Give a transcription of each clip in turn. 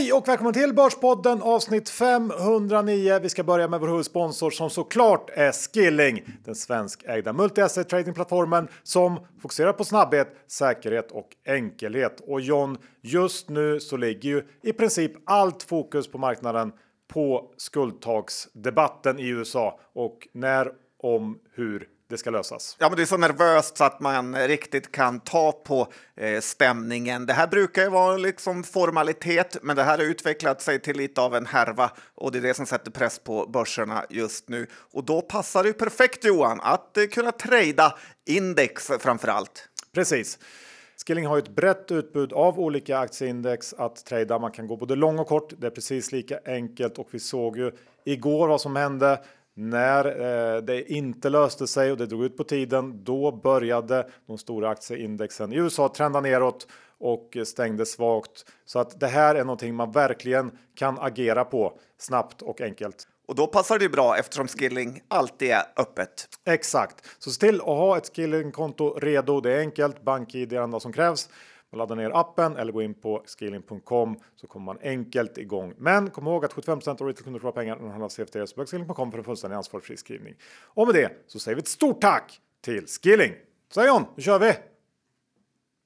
Hej och välkommen till Börspodden avsnitt 509. Vi ska börja med vår huvudsponsor som såklart är Skilling, den svenskägda multi-asset tradingplattformen som fokuserar på snabbhet, säkerhet och enkelhet. Och John, just nu så ligger ju i princip allt fokus på marknaden på skuldtaksdebatten i USA och när, om, hur det ska lösas. Ja, men det är så nervöst så att man riktigt kan ta på eh, stämningen. Det här brukar ju vara liksom formalitet, men det här har utvecklat sig till lite av en härva och det är det som sätter press på börserna just nu. Och då passar det perfekt Johan att eh, kunna trada index framför allt. Precis. Skilling har ett brett utbud av olika aktieindex att trada. Man kan gå både lång och kort. Det är precis lika enkelt och vi såg ju igår vad som hände när eh, det inte löste sig och det drog ut på tiden, då började de stora aktieindexen i USA trenda neråt och stängde svagt. Så att det här är någonting man verkligen kan agera på snabbt och enkelt. Och då passar det bra eftersom Skilling alltid är öppet. Exakt, så se till att ha ett Skilling-konto redo. Det är enkelt, BankID är det enda som krävs. Man laddar ner appen eller gå in på skilling.com så kommer man enkelt igång. Men kom ihåg att 75 av retailkunder förlorar pengar när de handlar CFD så skilling.com för en fullständig ansvarsfri skrivning. Och med det så säger vi ett stort tack till Skilling. Så John, nu kör vi!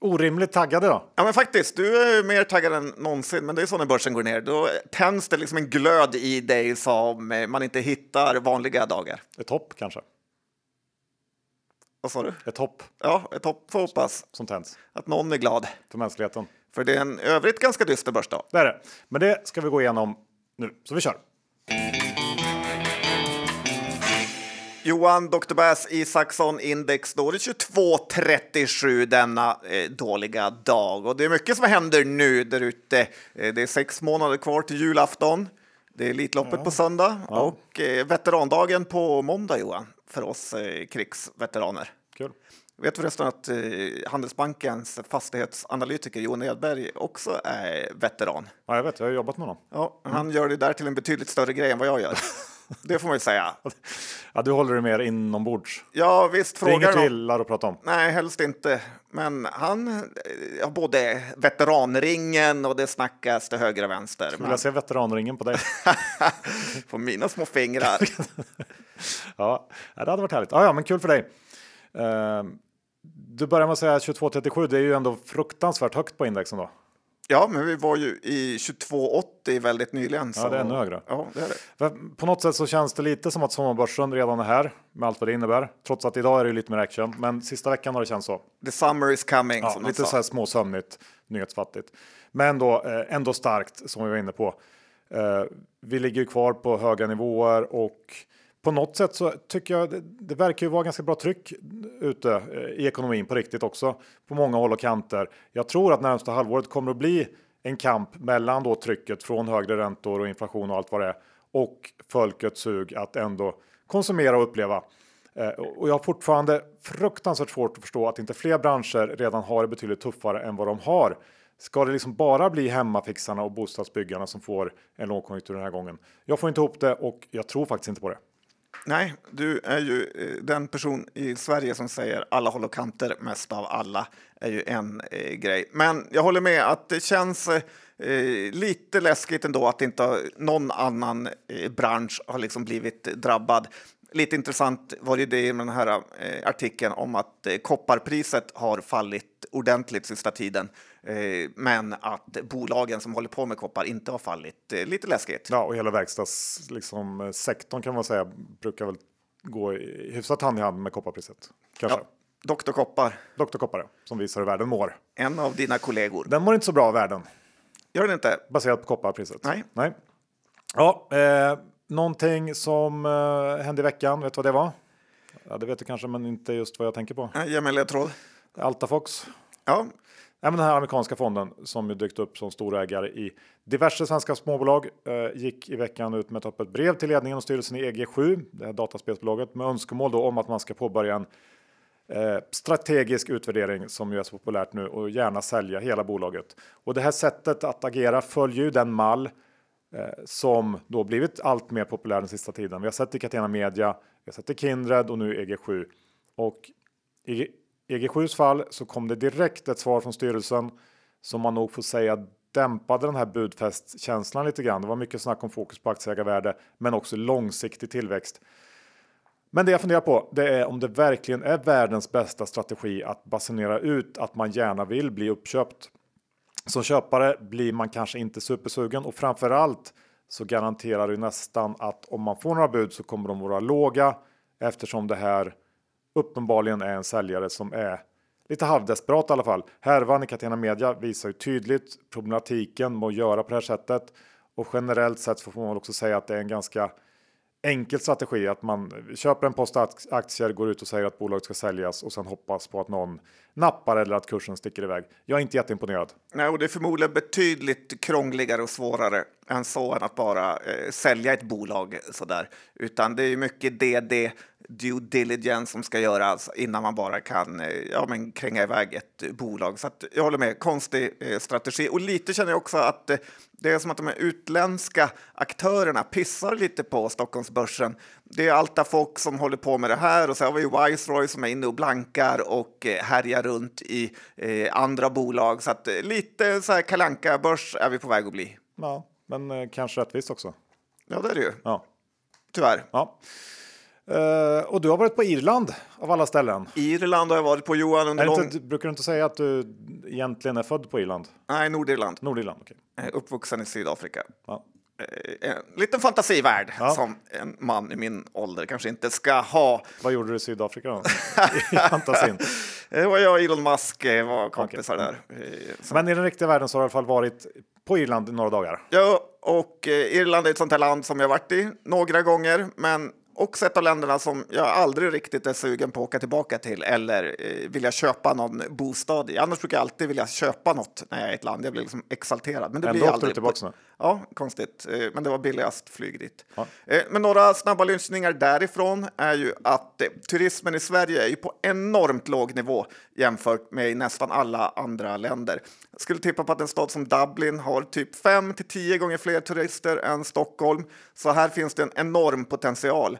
Orimligt taggade då? Ja, men faktiskt. Du är mer taggad än någonsin, men det är så när börsen går ner. Då tänds det liksom en glöd i dig som man inte hittar vanliga dagar. Ett hopp kanske? Vad sa du? Ett hopp. Ja, ett hopp får hoppas. Som tänds. Att någon är glad. För mänskligheten. För det är en övrigt ganska dyster börsdag. Det är det. Men det ska vi gå igenom nu, så vi kör. Johan, Dr. Bass Isaksson index då är det 22.37 denna eh, dåliga dag och det är mycket som händer nu där ute. Eh, det är sex månader kvar till julafton. Det är Elitloppet ja. på söndag ja. och eh, veterandagen på måndag Johan för oss eh, krigsveteraner. Kul. Vet förresten att eh, Handelsbankens fastighetsanalytiker Johan Edberg också är veteran? Ja, jag vet. Jag har jobbat med honom. Ja, han mm. gör det där till en betydligt större grej än vad jag gör. Det får man ju säga. Ja, du håller dig mer inombords. Ja, visst. Frågar det är inget du gillar att prata om? Nej, helst inte. Men han har både veteranringen och det snackas till höger och vänster. Skulle men... jag se veteranringen på dig? på mina små fingrar. ja, det hade varit härligt. Ja, ja, men kul för dig. Uh, du börjar med att säga 22,37. Det är ju ändå fruktansvärt högt på indexen då. Ja, men vi var ju i 22,80 väldigt nyligen. Så... Ja, det är ännu högre. Ja, det är det. På något sätt så känns det lite som att sommarbörsen redan är här med allt vad det innebär. Trots att idag är det lite mer action, men sista veckan har det känts så. The summer is coming. Ja, lite så här småsömnigt, nyhetsfattigt. Men då eh, ändå starkt som vi var inne på. Eh, vi ligger kvar på höga nivåer och på något sätt så tycker jag det, det verkar ju vara ganska bra tryck ute eh, i ekonomin på riktigt också på många håll och kanter. Jag tror att närmsta halvåret kommer att bli en kamp mellan då trycket från högre räntor och inflation och allt vad det är och folkets sug att ändå konsumera och uppleva. Eh, och jag har fortfarande fruktansvärt svårt att förstå att inte fler branscher redan har det betydligt tuffare än vad de har. Ska det liksom bara bli hemmafixarna och bostadsbyggarna som får en lågkonjunktur den här gången? Jag får inte ihop det och jag tror faktiskt inte på det. Nej, du är ju eh, den person i Sverige som säger alla håll och kanter mest av alla är ju en eh, grej. Men jag håller med att det känns eh, lite läskigt ändå att inte någon annan eh, bransch har liksom blivit drabbad. Lite intressant var det i den här eh, artikeln om att eh, kopparpriset har fallit ordentligt sista tiden. Eh, men att bolagen som håller på med koppar inte har fallit. Lite läskigt. Ja, och hela verkstadssektorn liksom, sektorn kan man säga brukar väl gå hyfsat hand i hand med kopparpriset. Kanske. Ja. Doktor Koppar. Doktor Koppar, ja, som visar hur världen mår. En av dina kollegor. Den mår inte så bra, världen. Gör den inte? Baserat på kopparpriset. Nej. Nej. Ja, eh, någonting som eh, hände i veckan, vet du vad det var? Ja, det vet du kanske, men inte just vad jag tänker på. Ge mig en ledtråd. Altafox. Ja, Ja, men den här amerikanska fonden som ju dykt upp som storägare i diverse svenska småbolag eh, gick i veckan ut med ett öppet brev till ledningen och styrelsen i EG7, det här dataspelsbolaget, med önskemål då om att man ska påbörja en eh, strategisk utvärdering som ju är så populärt nu och gärna sälja hela bolaget. Och det här sättet att agera följer ju den mall Eh, som då blivit allt mer populär den sista tiden. Vi har sett i Catena Media, vi har sett i Kindred och nu EG7 och i EG7s fall så kom det direkt ett svar från styrelsen som man nog får säga dämpade den här budfestkänslan lite grann. Det var mycket snack om fokus på aktieägarvärde, men också långsiktig tillväxt. Men det jag funderar på, det är om det verkligen är världens bästa strategi att basunera ut att man gärna vill bli uppköpt. Som köpare blir man kanske inte supersugen och framförallt så garanterar du nästan att om man får några bud så kommer de vara låga eftersom det här uppenbarligen är en säljare som är lite halvdesperat i alla fall. Härvan i Catena Media visar ju tydligt problematiken med att göra på det här sättet och generellt sett så får man också säga att det är en ganska enkel strategi att man köper en post aktier, går ut och säger att bolaget ska säljas och sen hoppas på att någon nappar eller att kursen sticker iväg. Jag är inte jätteimponerad. Nej, och det är förmodligen betydligt krångligare och svårare än så än att bara eh, sälja ett bolag sådär, utan det är mycket DD due diligence som ska göras innan man bara kan eh, ja, men kränga iväg ett bolag. Så jag håller med, konstig eh, strategi. Och lite känner jag också att eh, det är som att de utländska aktörerna pissar lite på Stockholmsbörsen. Det är Alta Fox som håller på med det här och så har vi Wiseroy som är inne och blankar och härjar runt i eh, andra bolag. Så att lite så här kalanka börs är vi på väg att bli. Ja, men eh, kanske rättvist också. Ja, det är det ju. Ja. Tyvärr. Ja. Uh, och du har varit på Irland av alla ställen. Irland har jag varit på Johan under lång... Inte, brukar du inte säga att du egentligen är född på Irland? Nej, Nordirland. Nordirland, okej. Okay. Uppvuxen i Sydafrika. Ja. Eh, en liten fantasivärld ja. som en man i min ålder kanske inte ska ha. Vad gjorde du i Sydafrika då? I fantasin? Det var jag och Elon Musk var kompisar okay. där. Så. Men i den riktiga världen så har du i alla fall varit på Irland i några dagar? Ja, och Irland är ett sånt här land som jag varit i några gånger, men också ett av länderna som jag aldrig riktigt är sugen på att åka tillbaka till eller eh, vilja köpa någon bostad i. Annars brukar jag alltid vilja köpa något när jag är i ett land. Jag blir liksom exalterad. Men det Ändå blir aldrig. Du tillbaka nu? Ja, konstigt. Eh, men det var billigast flyg dit. Ja. Eh, men några snabba lyssningar därifrån är ju att eh, turismen i Sverige är ju på enormt låg nivå jämfört med nästan alla andra länder. Jag skulle tippa på att en stad som Dublin har typ 5 till 10 gånger fler turister än Stockholm. Så här finns det en enorm potential.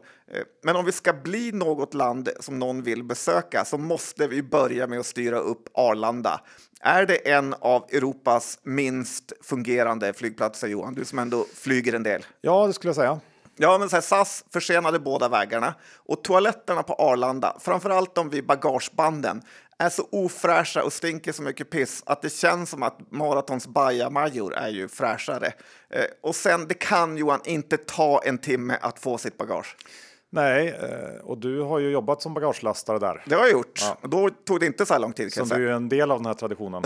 Men om vi ska bli något land som någon vill besöka så måste vi börja med att styra upp Arlanda. Är det en av Europas minst fungerande flygplatser, Johan? Du som ändå flyger en del. Ja, det skulle jag säga. Ja, men så här, SAS försenade båda vägarna och toaletterna på Arlanda, framför allt de vid bagagebanden, är så ofräscha och stinker så mycket piss att det känns som att Maratons bajamajor är ju fräschare. Eh, och sen, det kan Johan inte ta en timme att få sitt bagage. Nej, eh, och du har ju jobbat som bagagelastare där. Det har jag gjort. Ja. Då tog det inte så här lång tid. Som du är en del av den här traditionen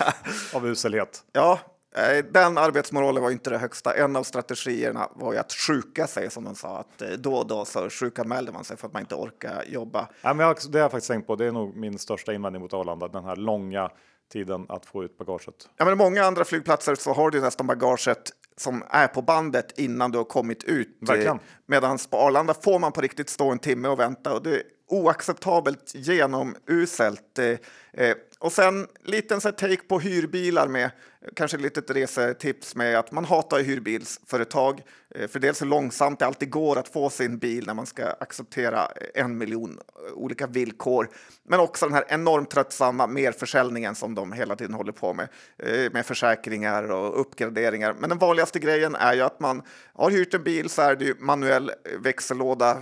av uselhet. Ja, den arbetsmoralen var inte det högsta. En av strategierna var ju att sjuka sig, som de sa. Att eh, då och då så sjukanmälde man sig för att man inte orkar jobba. Ja, men jag, det har jag faktiskt tänkt på. Det är nog min största invändning mot Arlanda. Den här långa tiden att få ut bagaget. Ja, men många andra flygplatser så har du nästan bagaget som är på bandet innan du har kommit ut. Verkligen. Medan på Arlanda får man på riktigt stå en timme och vänta och det är oacceptabelt genomuselt. Eh, och sen liten så take på hyrbilar med kanske ett litet resetips med att man hatar hyrbilsföretag. Eh, för dels hur långsamt det alltid går att få sin bil när man ska acceptera eh, en miljon eh, olika villkor. Men också den här enormt tröttsamma merförsäljningen som de hela tiden håller på med. Eh, med försäkringar och uppgraderingar. Men den vanligaste grejen är ju att man har hyrt en bil så är det ju manuell eh, växellåda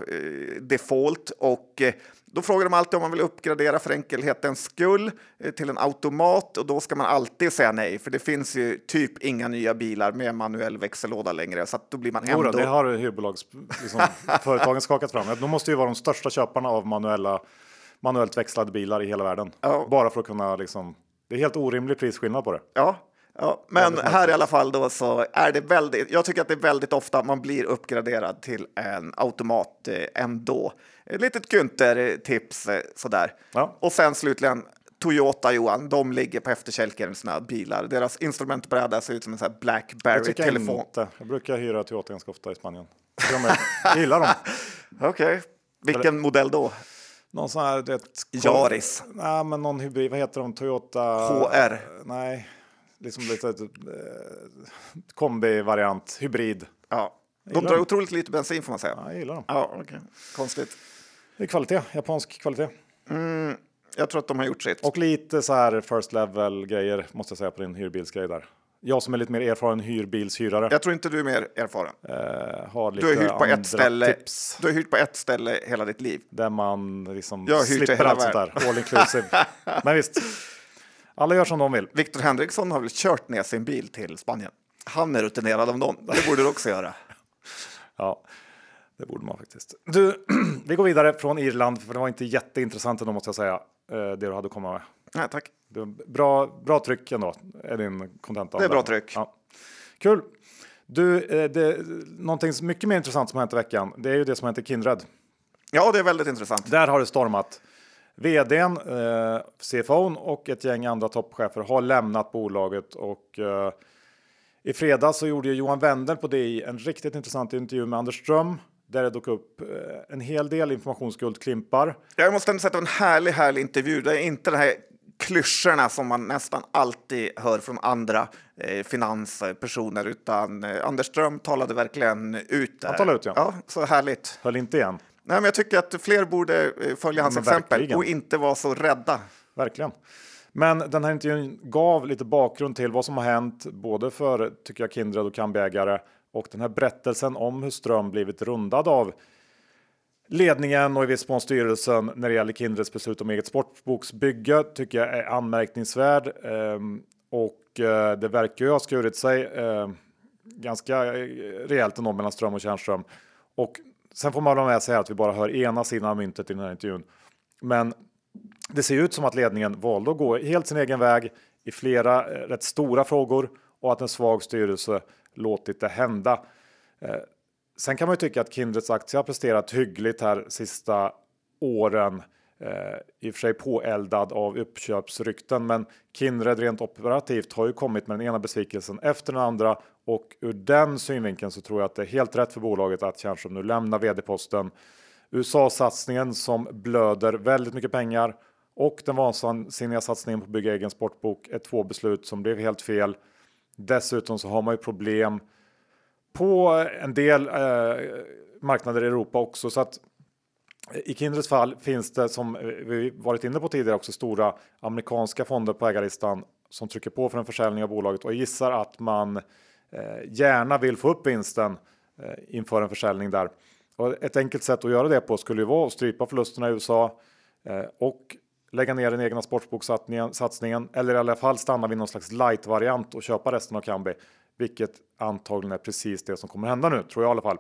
default och då frågar de alltid om man vill uppgradera för enkelhetens skull eh, till en automat och då ska man alltid säga nej, för det finns ju typ inga nya bilar med manuell växellåda längre, så då blir man ändå... Jodå, det har hyrbolagsföretagen liksom, skakat fram. De måste ju vara de största köparna av manuella, manuellt växlade bilar i hela världen. Ja. Bara för att kunna liksom... Det är helt orimlig prisskillnad på det. Ja, Ja, men här i alla fall då så är det väldigt, jag tycker att det är väldigt ofta man blir uppgraderad till en automat eh, ändå. Ett litet Günther-tips eh, sådär. Ja. Och sen slutligen Toyota Johan, de ligger på efterkälken med sina bilar. Deras instrumentbräda ser ut som en sån Blackberry-telefon. Jag, jag brukar hyra Toyota ganska ofta i Spanien. Jag gillar dem. Okej, okay. vilken Eller, modell då? Någon sån här... Det, Yaris? Nej, men någon hybrid. Vad heter de? Toyota... HR? Nej, liksom lite eh, kombi-variant, hybrid. Ja, de drar otroligt lite bensin får man säga. Ja, jag gillar dem. Ja, okay. Konstigt. Det är kvalitet, japansk kvalitet. Mm, jag tror att de har gjort sitt. Och lite så här first level grejer måste jag säga på din hyrbilsgrej där. jag som är lite mer erfaren hyrbilshyrare. Jag tror inte du är mer erfaren. Eh, har lite Du har hyrt på ett ställe. tips Du har hyrt på ett ställe hela ditt liv. där man liksom Jag slipper allt sånt där. All inclusive. Men visst, alla gör som de vill. Viktor Henriksson har väl kört ner sin bil till Spanien. Han är rutinerad om dem. Det borde du också göra. Ja, det borde man faktiskt. Du, vi går vidare från Irland, för det var inte jätteintressant ändå måste jag säga, det du hade att komma med. Nej, tack. Bra, bra tryck ändå, är din kontenta. Det är bra tryck. Ja. Kul! Du, eh, det, någonting mycket mer intressant som har hänt i veckan, det är ju det som i Kindred. Ja, det är väldigt intressant. Där har det stormat. VDn, eh, CFOn och ett gäng andra toppchefer har lämnat bolaget och eh, i fredags så gjorde ju Johan Wendel på DI en riktigt intressant intervju med Anders Ström där det dök upp eh, en hel del informationsguldklimpar. Jag måste ändå säga att det var en härlig, härlig intervju. Det är inte de här klyschorna som man nästan alltid hör från andra eh, finanspersoner, utan eh, Anders Ström talade verkligen ut. Där. Han talade ut, ja. ja. Så härligt. Höll inte igen. Nej, men jag tycker att fler borde eh, följa hans Men exempel verkligen. och inte vara så rädda. Verkligen. Men den här intervjun gav lite bakgrund till vad som har hänt både för tycker jag Kindred och Kambiägare och den här berättelsen om hur Ström blivit rundad av ledningen och i viss mån styrelsen när det gäller Kindreds beslut om eget sportboksbygge tycker jag är anmärkningsvärd. Ehm, och eh, det verkar ju ha skurit sig ehm, ganska eh, rejält ändå mellan Ström och Tjärnström. Och sen får man ha med sig att vi bara hör ena sidan av myntet i den här intervjun. Men det ser ut som att ledningen valde att gå helt sin egen väg i flera eh, rätt stora frågor och att en svag styrelse låtit det hända. Eh, sen kan man ju tycka att Kindreds aktie har presterat hyggligt här sista åren. Eh, I och för sig påeldad av uppköpsrykten, men Kindred rent operativt har ju kommit med den ena besvikelsen efter den andra och ur den synvinkeln så tror jag att det är helt rätt för bolaget att Tjärnström nu lämnar vd-posten. USA-satsningen som blöder väldigt mycket pengar och den vansinniga satsningen på att bygga egen sportbok är två beslut som blev helt fel. Dessutom så har man ju problem på en del eh, marknader i Europa också så att eh, i Kindreds fall finns det som eh, vi varit inne på tidigare också stora amerikanska fonder på ägarlistan som trycker på för en försäljning av bolaget och gissar att man eh, gärna vill få upp vinsten eh, inför en försäljning där. Och ett enkelt sätt att göra det på skulle ju vara att strypa förlusterna i USA eh, och lägga ner den egna sportsbokssatsningen eller i alla fall stanna vid någon slags light variant och köpa resten av Kambi, vilket antagligen är precis det som kommer hända nu, tror jag i alla fall.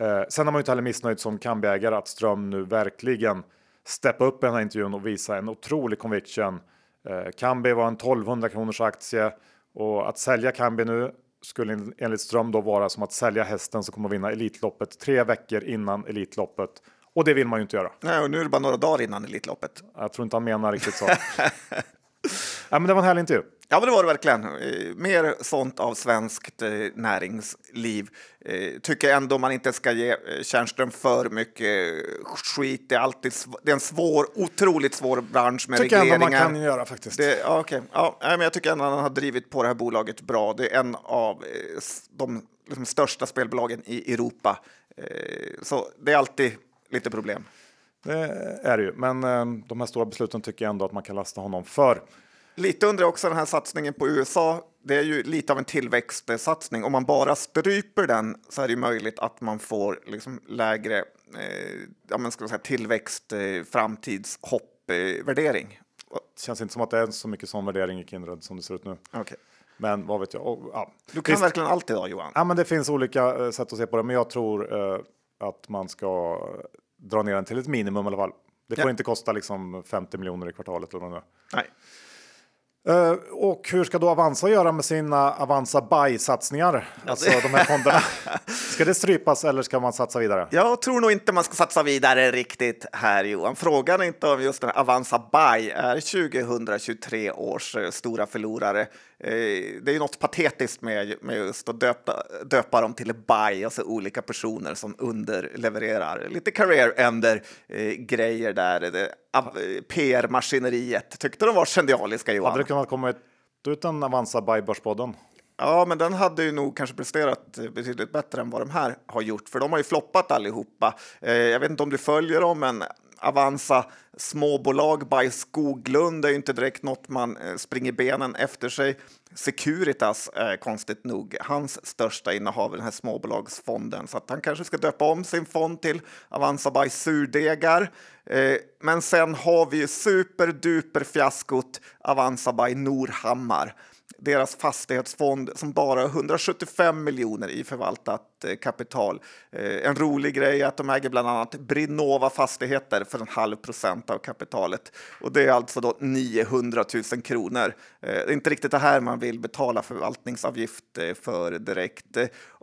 Eh, sen är man ju inte heller missnöjd som Kambi-ägare att Ström nu verkligen steppa upp i den här intervjun och visa en otrolig conviction. Eh, Kambi var en 1200 kronors aktie och att sälja Kambi nu skulle enligt Ström då vara som att sälja hästen som kommer vinna Elitloppet tre veckor innan Elitloppet. Och det vill man ju inte göra. Nej, och nu är det bara några dagar innan Elitloppet. Jag tror inte han menar riktigt så. ja, men det var en härlig intervju. Ja, men det var det verkligen. Eh, Mer sånt av svenskt eh, näringsliv. Eh, Tycker ändå man inte ska ge Tjärnström för mycket skit. Det är alltid det är en svår, otroligt svår bransch med Tycker jag ändå regleringar. man kan göra faktiskt. Det, ja, okej. ja, men jag tycker ändå han har drivit på det här bolaget bra. Det är en av de liksom, största spelbolagen i Europa. Så det är alltid lite problem. Det är det ju, men eh, de här stora besluten tycker jag ändå att man kan lasta honom för. Lite undrar också den här satsningen på USA. Det är ju lite av en tillväxtsatsning. Om man bara stryper den så är det ju möjligt att man får liksom lägre eh, ja, men ska man säga, tillväxt, eh, framtidshopp, eh, värdering. Det känns inte som att det är så mycket sån värdering i Kindred som det ser ut nu. Okej. Men vad vet jag. Och, ja. Du kan Visst, verkligen allt idag Johan. ja, men det finns olika eh, sätt att se på det, men jag tror eh, att man ska dra ner den till ett minimum i alla fall. Det får Ja. inte kosta liksom 50 miljoner i kvartalet eller är. Nej. Eh, och hur ska då Avanza göra med sina Avanza Buy-satsningar? Alltså de här fonderna. Ska det strypas eller ska man satsa vidare? Jag tror nog inte man ska satsa vidare riktigt här Johan. Frågan är inte om just den här Avanza Buy är 2023 års eh, stora förlorare. Eh, Det är ju något patetiskt med, med just att döpa, döpa dem till Buy, alltså olika personer som underlevererar. Lite career-ender eh, grejer där. Eh, PR-maskineriet. Tyckte de var genialiska Johan? Hade det kunnat komma ut en Avanza Buy-börspodden? Ja, men den hade ju nog kanske presterat eh, betydligt bättre än vad de här har gjort, för de har ju floppat allihopa. Eh, jag vet inte om du följer dem, men Avanza småbolag by Skoglund är ju inte direkt något man eh, springer benen efter sig. Securitas är konstigt nog hans största innehav i den här småbolagsfonden så att han kanske ska döpa om sin fond till Avanza by surdegar. Eh, men sen har vi ju superduper fiaskot Avanza by Norhammar deras fastighetsfond som bara har 175 miljoner i förvaltat eh, kapital. Eh, en rolig grej är att de äger bland annat Brinnova Fastigheter för en halv procent av kapitalet och det är alltså då 900 000 kronor. Eh, det är inte riktigt det här man vill betala förvaltningsavgift för direkt.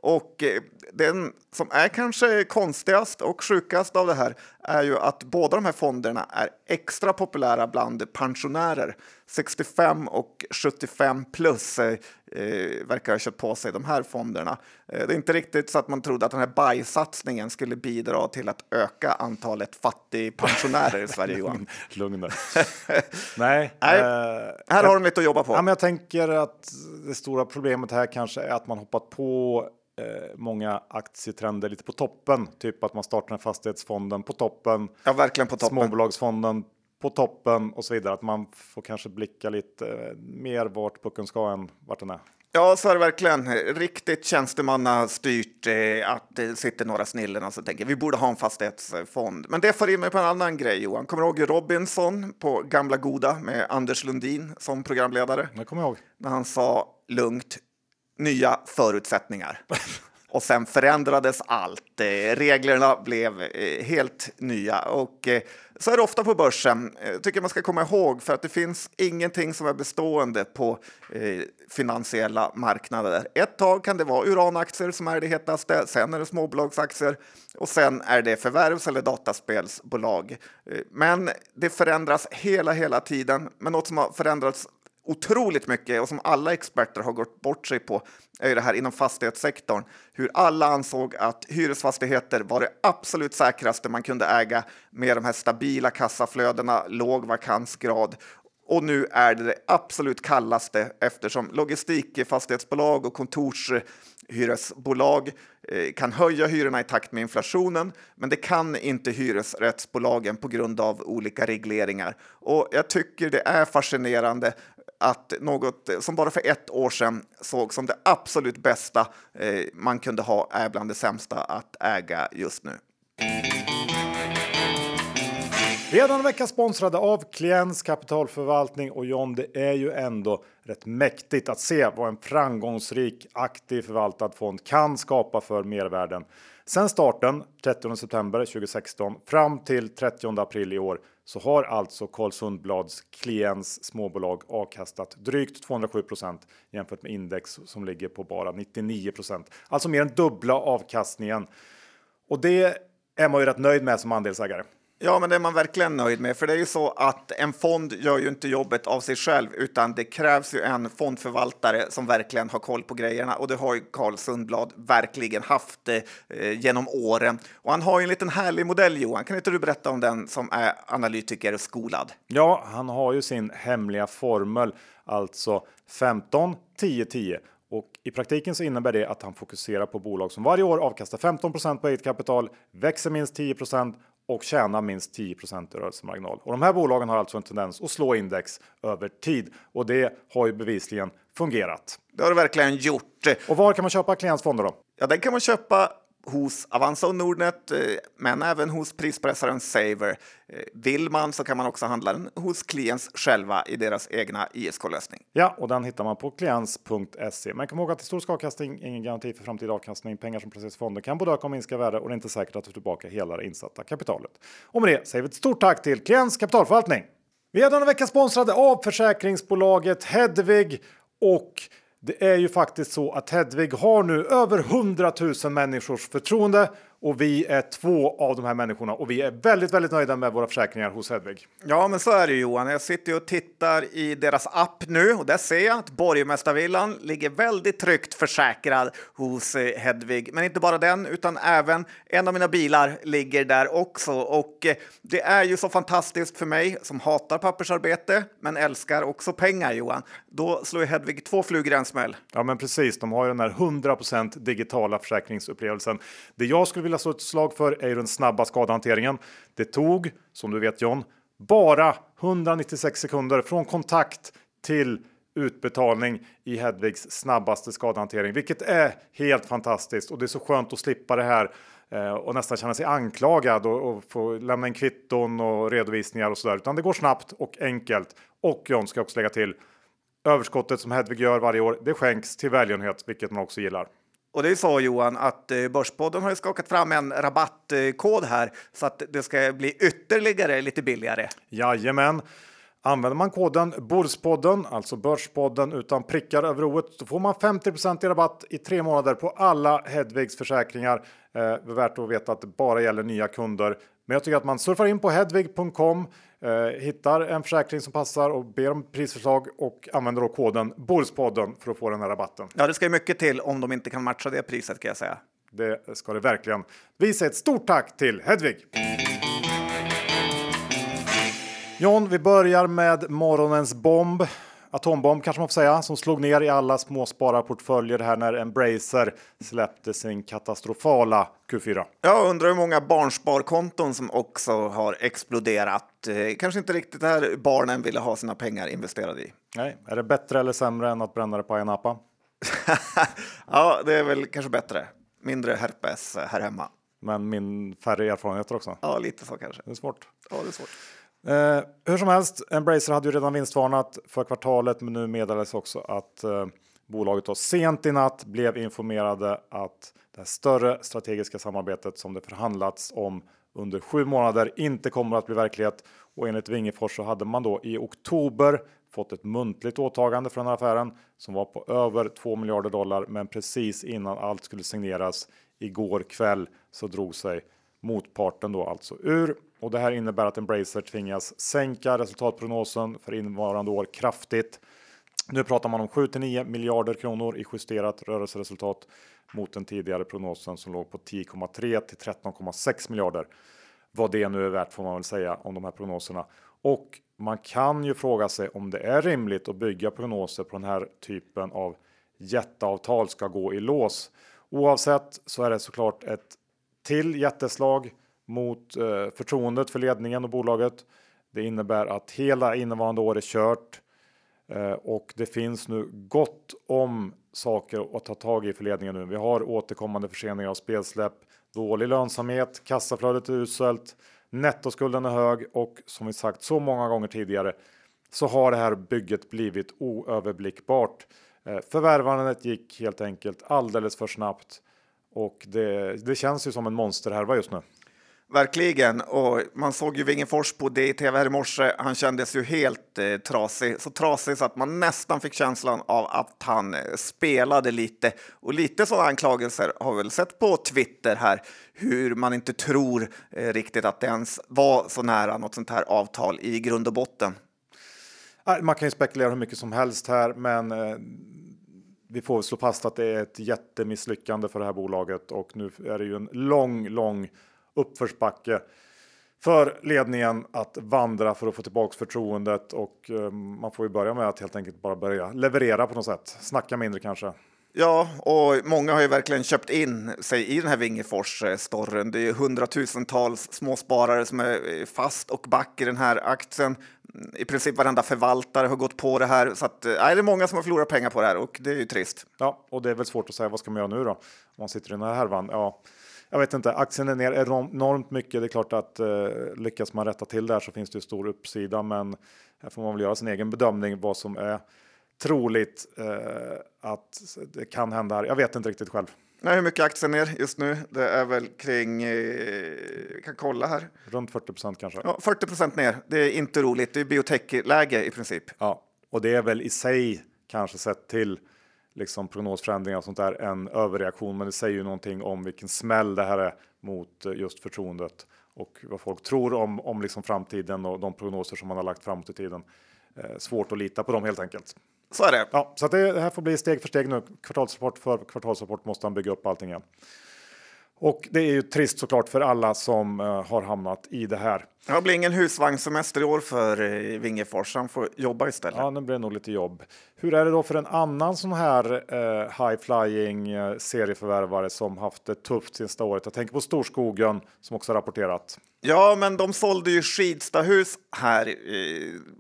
Och eh, den som är kanske konstigast och sjukast av det här är ju att båda de här fonderna är extra populära bland pensionärer. 65 och 75 plus eh, eh, verkar ha köpt på sig de här fonderna. Eh, det är inte riktigt så att man trodde att den här bajsatsningen skulle bidra till att öka antalet fattigpensionärer i Sverige, Johan. Lugn där. Nej. Nej. Eh, här har de lite att jobba på. Ja, men jag tänker att det stora problemet här kanske är att man hoppat på eh, många aktietrender lite på toppen. Typ att man startar en fastighetsfonden på toppen. Ja, verkligen på toppen. Småbolagsfonden på toppen och så vidare. Att man får kanske blicka lite eh, mer vart pucken ska än vart den är. Ja, så är det verkligen. Riktigt tjänstemannastyrt. Eh, att det sitter några snillen och så tänker vi borde ha en fastighetsfond. Men det får in mig på en annan grej, Johan. Kommer du ihåg Robinson på Gamla Goda med Anders Lundin som programledare? Det kommer jag ihåg. När han sa lugnt, nya förutsättningar. Och sen förändrades allt. Eh, reglerna blev eh, helt nya. Och eh, så är det ofta på börsen, tycker man ska komma ihåg, för att det finns ingenting som är bestående på finansiella marknader. Ett tag kan det vara uranaktier som är det hetaste, sen är det småbolagsaktier och sen är det förvärvs eller dataspelsbolag. Men det förändras hela, hela tiden. Men något som har förändrats otroligt mycket och som alla experter har gått bort sig på är det här inom fastighetssektorn. Hur alla ansåg att hyresfastigheter var det absolut säkraste man kunde äga med de här stabila kassaflödena, låg vakansgrad och nu är det det absolut kallaste eftersom logistikfastighetsbolag och kontorshyresbolag eh, kan höja hyrorna i takt med inflationen, men det kan inte hyresrättsbolagen på grund av olika regleringar. Och jag tycker det är fascinerande att något som bara för ett år sedan såg som det absolut bästa eh, man kunde ha är bland det sämsta att äga just nu. Redan en vecka sponsrade av Klients kapitalförvaltning och John, det är ju ändå rätt mäktigt att se vad en framgångsrik aktiv förvaltad fond kan skapa för mervärden. Sen starten 30 september 2016 fram till 30 april i år så har alltså Carl Sundblads klients småbolag avkastat drygt 207% jämfört med index som ligger på bara 99% Alltså mer än dubbla avkastningen. Och det är man ju rätt nöjd med som andelsägare. Ja, men det är man verkligen nöjd med, för det är ju så att en fond gör ju inte jobbet av sig själv, utan det krävs ju en fondförvaltare som verkligen har koll på grejerna och det har ju Carl Sundblad verkligen haft eh, genom åren. Och han har ju en liten härlig modell, Johan. Kan inte du berätta om den som är analytiker och skolad? Ja, han har ju sin hemliga formel, alltså 15 10 10 och i praktiken så innebär det att han fokuserar på bolag som varje år avkastar 15% på eget kapital, växer minst 10 och tjäna minst 10 i rörelsemarginal. Och de här bolagen har alltså en tendens att slå index över tid och det har ju bevisligen fungerat. Det har det verkligen gjort. Och var kan man köpa klientfonder då? Ja, den kan man köpa hos Avanza och Nordnet, eh, men även hos prispressaren Saver. Eh, vill man så kan man också handla den hos Kliens själva i deras egna ISK-lösning. Ja, och den hittar man på kliens.se. Men kom ihåg att historisk avkastning ingen garanti för framtida avkastning. Pengar som placeras i fonden kan både öka och minska värde och det är inte säkert att du får tillbaka hela det insatta kapitalet. Och med det säger vi ett stort tack till Kliens kapitalförvaltning. Vi är denna vecka sponsrade av försäkringsbolaget Hedvig och det är ju faktiskt så att Hedvig har nu över 100 000 människors förtroende och vi är två av de här människorna och vi är väldigt, väldigt nöjda med våra försäkringar hos Hedvig. Ja, men så är det Johan. Jag sitter och tittar i deras app nu och där ser jag att Borgmästarvillan ligger väldigt tryggt försäkrad hos eh, Hedvig. Men inte bara den, utan även en av mina bilar ligger där också. Och eh, det är ju så fantastiskt för mig som hatar pappersarbete, men älskar också pengar Johan. Då slår Hedvig två flugor i en smäll. Ja, men precis. De har ju den här 100% digitala försäkringsupplevelsen. Det jag skulle vilja vilja slå ett slag för är ju den snabba skadehanteringen. Det tog, som du vet John, bara 196 sekunder från kontakt till utbetalning i Hedvigs snabbaste skadehantering, vilket är helt fantastiskt och det är så skönt att slippa det här eh, och nästan känna sig anklagad och, och få lämna in kvitton och redovisningar och så där, utan det går snabbt och enkelt. Och John ska också lägga till överskottet som Hedvig gör varje år. Det skänks till välgörenhet, vilket man också gillar. Och det är så Johan att eh, Börspodden har skakat fram en rabattkod här så att det ska bli ytterligare lite billigare. Jajamän. Använder man koden Börspodden, alltså Börspodden utan prickar över ordet, så får man 50 i rabatt i tre månader på alla Hedvigs försäkringar. Eh, värt att veta att det bara gäller nya kunder. Men jag tycker att man surfar in på hedvig.com, hittar en försäkring som passar och ber om prisförslag och använder då koden Börspodden för att få den här rabatten. Ja, det ska ju mycket till om de inte kan matcha det priset kan jag säga. Det ska det verkligen. Vi säger ett stort tack till Hedvig! John, vi börjar med morgonens bomb. Atombomb kanske man får säga, som slog ner i alla småspararportföljer här när Embracer släppte sin katastrofala Q4. Jag undrar hur många barnsparkonton som också har exploderat. Eh, kanske inte riktigt där barnen ville ha sina pengar investerade i. Nej, är det bättre eller sämre än att bränna det på en appa? ja, det är väl kanske bättre. Mindre herpes här hemma. Men min färre erfarenheter också. Ja, lite så kanske. Det är svårt. Ja, det är svårt. Eh, hur som helst, Embracer hade ju redan vinstvarnat för kvartalet, men nu meddelades också att eh, bolaget då sent i natt blev informerade att det här större strategiska samarbetet som det förhandlats om under sju månader inte kommer att bli verklighet. Och enligt Wingefors så hade man då i oktober fått ett muntligt åtagande för den här affären som var på över 2 miljarder dollar. Men precis innan allt skulle signeras igår kväll så drog sig motparten då alltså ur och det här innebär att Embracer tvingas sänka resultatprognosen för innevarande år kraftigt. Nu pratar man om 7 till 9 miljarder kronor i justerat rörelseresultat mot den tidigare prognosen som låg på 10,3 till 13,6 miljarder. Vad det nu är värt får man väl säga om de här prognoserna. Och man kan ju fråga sig om det är rimligt att bygga prognoser på den här typen av jätteavtal ska gå i lås. Oavsett så är det såklart ett till jätteslag mot eh, förtroendet för ledningen och bolaget. Det innebär att hela innevarande år är kört eh, och det finns nu gott om saker att ta tag i för ledningen nu. Vi har återkommande förseningar av spelsläpp, dålig lönsamhet, kassaflödet är uselt, nettoskulden är hög och som vi sagt så många gånger tidigare så har det här bygget blivit oöverblickbart. Eh, förvärvandet gick helt enkelt alldeles för snabbt och det, det känns ju som en monsterhärva just nu. Verkligen, och man såg ju Wingefors på DTV här i morse. Han kändes ju helt eh, trasig, så trasig så att man nästan fick känslan av att han eh, spelade lite. Och lite sådana anklagelser har vi väl sett på Twitter här, hur man inte tror eh, riktigt att det ens var så nära något sånt här avtal i grund och botten. Man kan ju spekulera hur mycket som helst här, men eh, vi får slå fast att det är ett jättemisslyckande för det här bolaget och nu är det ju en lång, lång uppförsbacke för ledningen att vandra för att få tillbaks förtroendet och eh, man får ju börja med att helt enkelt bara börja leverera på något sätt. Snacka mindre kanske. Ja, och många har ju verkligen köpt in sig i den här Vingefors storyn. Det är hundratusentals småsparare som är fast och back i den här aktien. I princip varenda förvaltare har gått på det här, så att, eh, nej, det är många som har förlorat pengar på det här och det är ju trist. Ja, och det är väl svårt att säga vad ska man göra nu då? Om man sitter i den här härvan. Ja, jag vet inte, aktien är ner enormt mycket. Det är klart att eh, lyckas man rätta till det här så finns det ju stor uppsida, men här får man väl göra sin egen bedömning vad som är troligt eh, att det kan hända här. Jag vet inte riktigt själv. Nej, hur mycket aktien ner just nu? Det är väl kring, eh, kan kolla här. Runt 40 procent kanske. Ja, 40 procent ner. Det är inte roligt. Det är biotech-läge i princip. Ja, och det är väl i sig kanske sett till liksom prognosförändringar och sånt där en överreaktion. Men det säger ju någonting om vilken smäll det här är mot eh, just förtroendet och vad folk tror om, om liksom framtiden och de prognoser som man har lagt framåt i tiden. Eh, svårt att lita på dem helt enkelt. Så är det. Ja, så det här får bli steg för steg nu. Kvartalsrapport för kvartalsrapport måste han bygga upp allting igen. Och det är ju trist såklart för alla som uh, har hamnat i det här. Det blir ingen husvagnssemester i år för uh, Wingefors. Han får jobba istället. Ja, nu blir det nog lite jobb. Hur är det då för en annan sån här eh, high flying eh, serieförvärvare som haft det tufft sista året? Jag tänker på Storskogen som också rapporterat. Ja, men de sålde ju Skidstahus här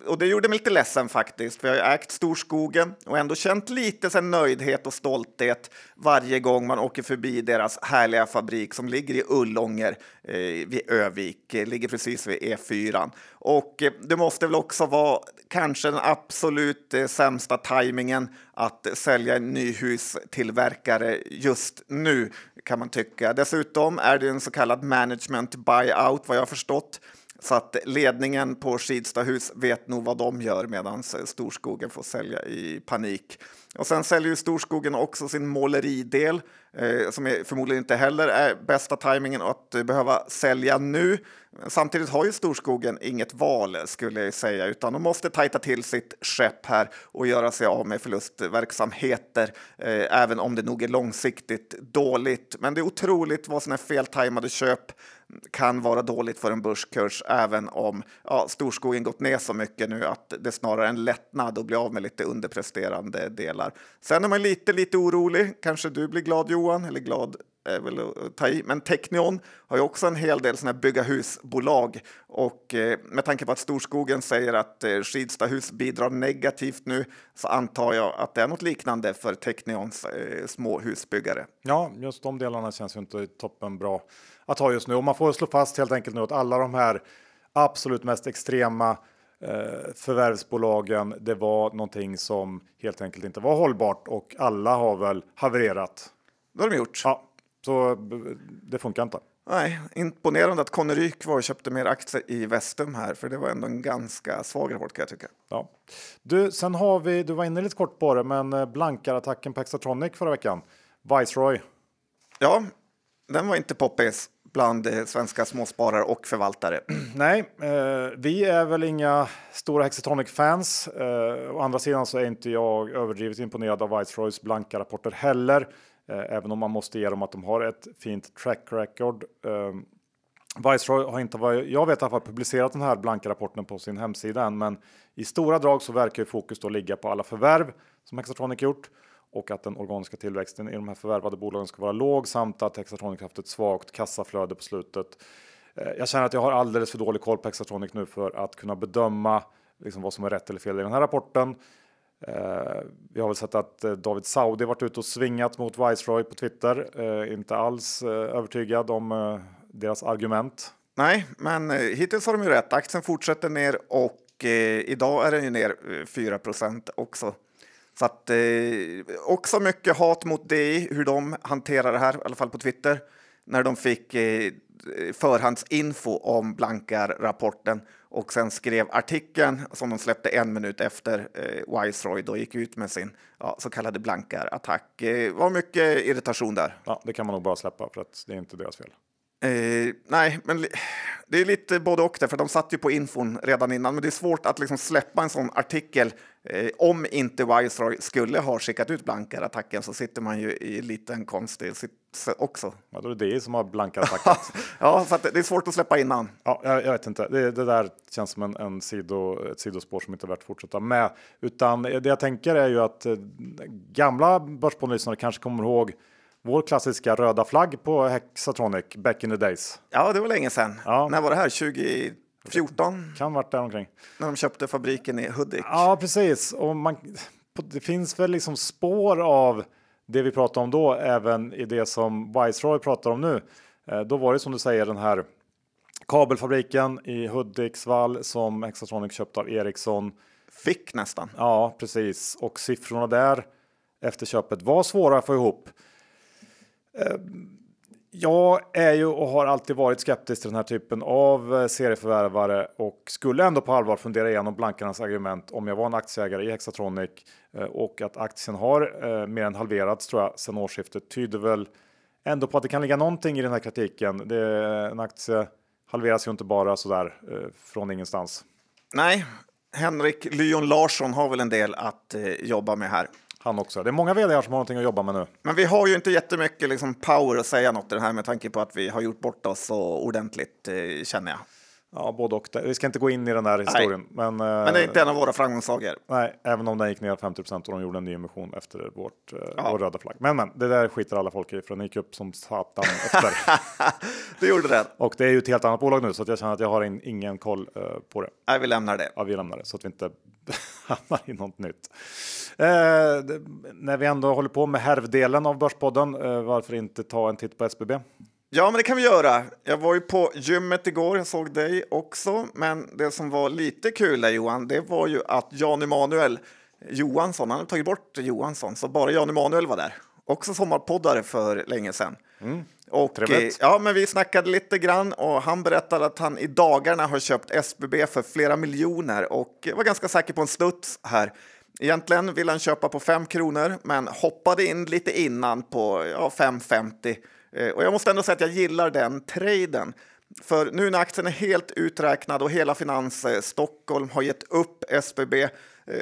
och det gjorde mig lite ledsen faktiskt. För jag har ägt Storskogen och ändå känt lite sen nöjdhet och stolthet varje gång man åker förbi deras härliga fabrik som ligger i Ullånger eh, vid Övik, eh, ligger precis vid E4. Och eh, det måste väl också vara kanske den absolut eh, sämsta tajmingen att sälja en ny hustillverkare just nu kan man tycka. Dessutom är det en så kallad management buyout vad jag har förstått. Så att ledningen på Skidstahus vet nog vad de gör medan Storskogen får sälja i panik. Och sen säljer ju Storskogen också sin måleridel eh, som är förmodligen inte heller är bästa tajmingen att behöva sälja nu. Samtidigt har ju Storskogen inget val skulle jag säga, utan de måste tajta till sitt skepp här och göra sig av med förlustverksamheter, eh, även om det nog är långsiktigt dåligt. Men det är otroligt vad sådana feltajmade köp kan vara dåligt för en börskurs, även om ja, storskogen gått ner så mycket nu att det snarare är en lättnad att bli av med lite underpresterande delar. Sen är man lite, lite orolig. Kanske du blir glad Johan, eller glad är väl att ta i. Men Technion har ju också en hel del såna här bygga husbolag och eh, med tanke på att Storskogen säger att eh, Skidstahus bidrar negativt nu så antar jag att det är något liknande för Technions eh, små husbyggare. Ja, just de delarna känns ju inte toppen bra att ha just nu och man får slå fast helt enkelt nu att alla de här absolut mest extrema förvärvsbolagen, det var någonting som helt enkelt inte var hållbart och alla har väl havererat. Det har de gjort. Ja, så det funkar inte. Nej, imponerande att Conny Ryk var och köpte mer aktier i Vestum här, för det var ändå en ganska svag rapport kan jag tycka. Ja. Du, sen har vi, du var inne lite kort på det, men eh, blankarattacken på Exatronic förra veckan. Viceroy. Ja, den var inte poppis bland eh, svenska småsparare och förvaltare. Nej, eh, vi är väl inga stora Hexatronic-fans. Eh, å andra sidan så är inte jag överdrivet imponerad av Viceroys blanka rapporter heller. Eh, även om man måste ge dem att de har ett fint track record. Eh, Viceroy har inte, vad jag vet, i alla fall publicerat den här blanka rapporten på sin hemsida än, men i stora drag så verkar ju fokus då ligga på alla förvärv som Hexatronic gjort och att den organiska tillväxten i de här förvärvade bolagen ska vara låg samt att Hexatronic haft ett svagt kassaflöde på slutet. Eh, jag känner att jag har alldeles för dålig koll på Hexatronic nu för att kunna bedöma liksom vad som är rätt eller fel i den här rapporten. Eh, Vi har väl sett att eh, David Saudi varit ute och svingat mot Viceroy på Twitter. Eh, inte alls övertygad om deras argument. Nej, men hittills har de ju rätt. Aktien fortsätter ner och idag är den ju ner 4% också. Så att, också mycket hat mot DI, hur de hanterar det här, i alla fall på Twitter, när de fick förhandsinfo om Blankar-rapporten och sen skrev artikeln som de släppte en minut efter eh, Wiseroy då gick ut med sin ja, så kallade blankar-attack. Det eh, var mycket irritation där. Ja, det kan man nog bara släppa för att det är inte deras fel. Eh, nej, men det är lite både och där, för de satt ju på infon redan innan. Men det är svårt att liksom släppa en sån artikel. Eh, om inte Wiseroy skulle ha skickat ut blankarattacken så sitter man ju i en liten konstig också. Ja, då är det som har blankarattackat. ja, så det är svårt att släppa innan. Ja, jag, jag vet inte. Det, det, där känns som en, en sido, ett sidospår som inte är värt att fortsätta med. Utan det jag tänker är ju att eh, gamla börspodden kanske kommer ihåg vår klassiska röda flagg på Hexatronic back in the days. Ja, det var länge sedan. Ja. När var det här? 2014? Kan varit där omkring. När de köpte fabriken i Hudik. Ja, precis. Och man, det finns väl liksom spår av det vi pratade om då, även i det som Viceroy pratar om nu. Eh, då var det som du säger den här kabelfabriken i Hudiksvall som Hexatronic köpte av Ericsson. Fick nästan. Ja, precis. Och siffrorna där efter köpet var svåra att få ihop. Eh, jag är ju och har alltid varit skeptisk till den här typen av eh, serieförvärvare och skulle ändå på allvar fundera igenom blankarnas argument om jag var en aktieägare i Hexatronic eh, och att aktien har mer än halverats tror jag sedan årsskiftet tyder väl ändå på att det kan ligga någonting i den här kritiken. Det, en aktie halveras ju inte bara sådär från ingenstans. Nej, Henrik Lyon Larsson har väl en del att jobba med här han också. Det är många vd som har någonting att jobba med nu. Men vi har ju inte jättemycket liksom power att säga något i det här med tanke på att vi har gjort bort oss så ordentligt, eh, känner jag. Ja, både och. Vi ska inte gå in i den där historien. Men, men det är inte en av våra framgångssagor. Nej, även om den gick ner 50 och de gjorde en ny emission efter vårt, eh, ja. vår röda flagg. Men, men det där skiter alla folk i för den gick upp som satan efter. det gjorde den. Och det är ju ett helt annat bolag nu så att jag känner att jag har in, ingen koll på det. Nej, vi lämnar det. Ja, vi lämnar det så att vi inte hamnar i något nytt. Eh, när vi ändå håller på med härvdelen av Börspodden, eh, varför inte ta en titt på SBB? Ja, men det kan vi göra. Jag var ju på gymmet igår, jag såg dig också. Men det som var lite kul där Johan, det var ju att Jan Emanuel Johansson, han har tagit bort Johansson, så bara Jan Emanuel var där. Också sommarpoddare för länge sedan. Mm. Och, eh, ja, men vi snackade lite grann och han berättade att han i dagarna har köpt SBB för flera miljoner och var ganska säker på en studs här. Egentligen ville han köpa på 5 kronor, men hoppade in lite innan på ja, 5,50 Eh, och jag måste ändå säga att jag gillar den traden. För nu när aktien är helt uträknad och hela Finans eh, Stockholm har gett upp SBB eh,